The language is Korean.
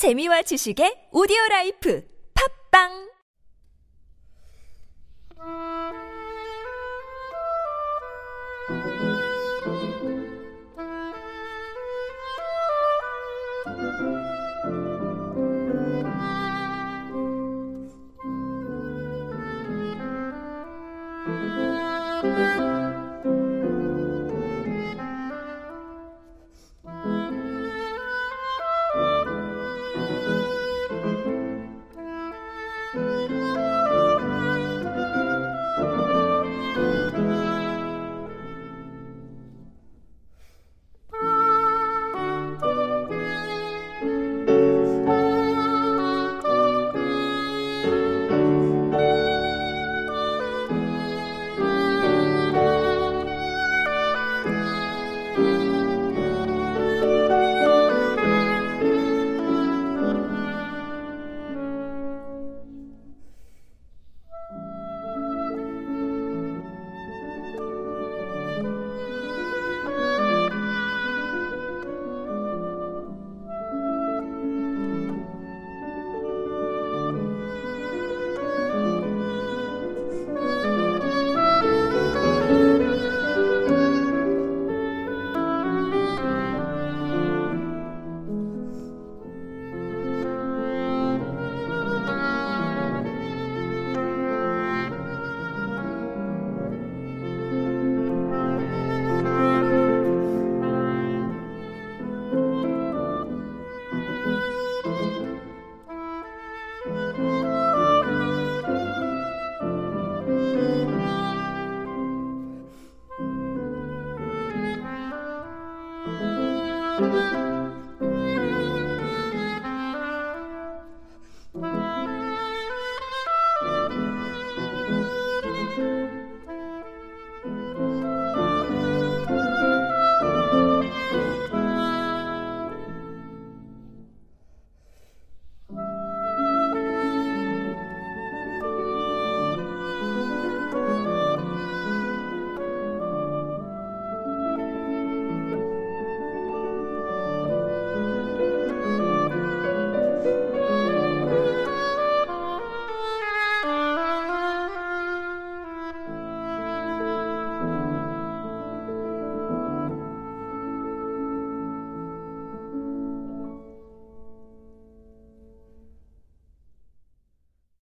재미와 지식의 오디오 라이프 팝빵!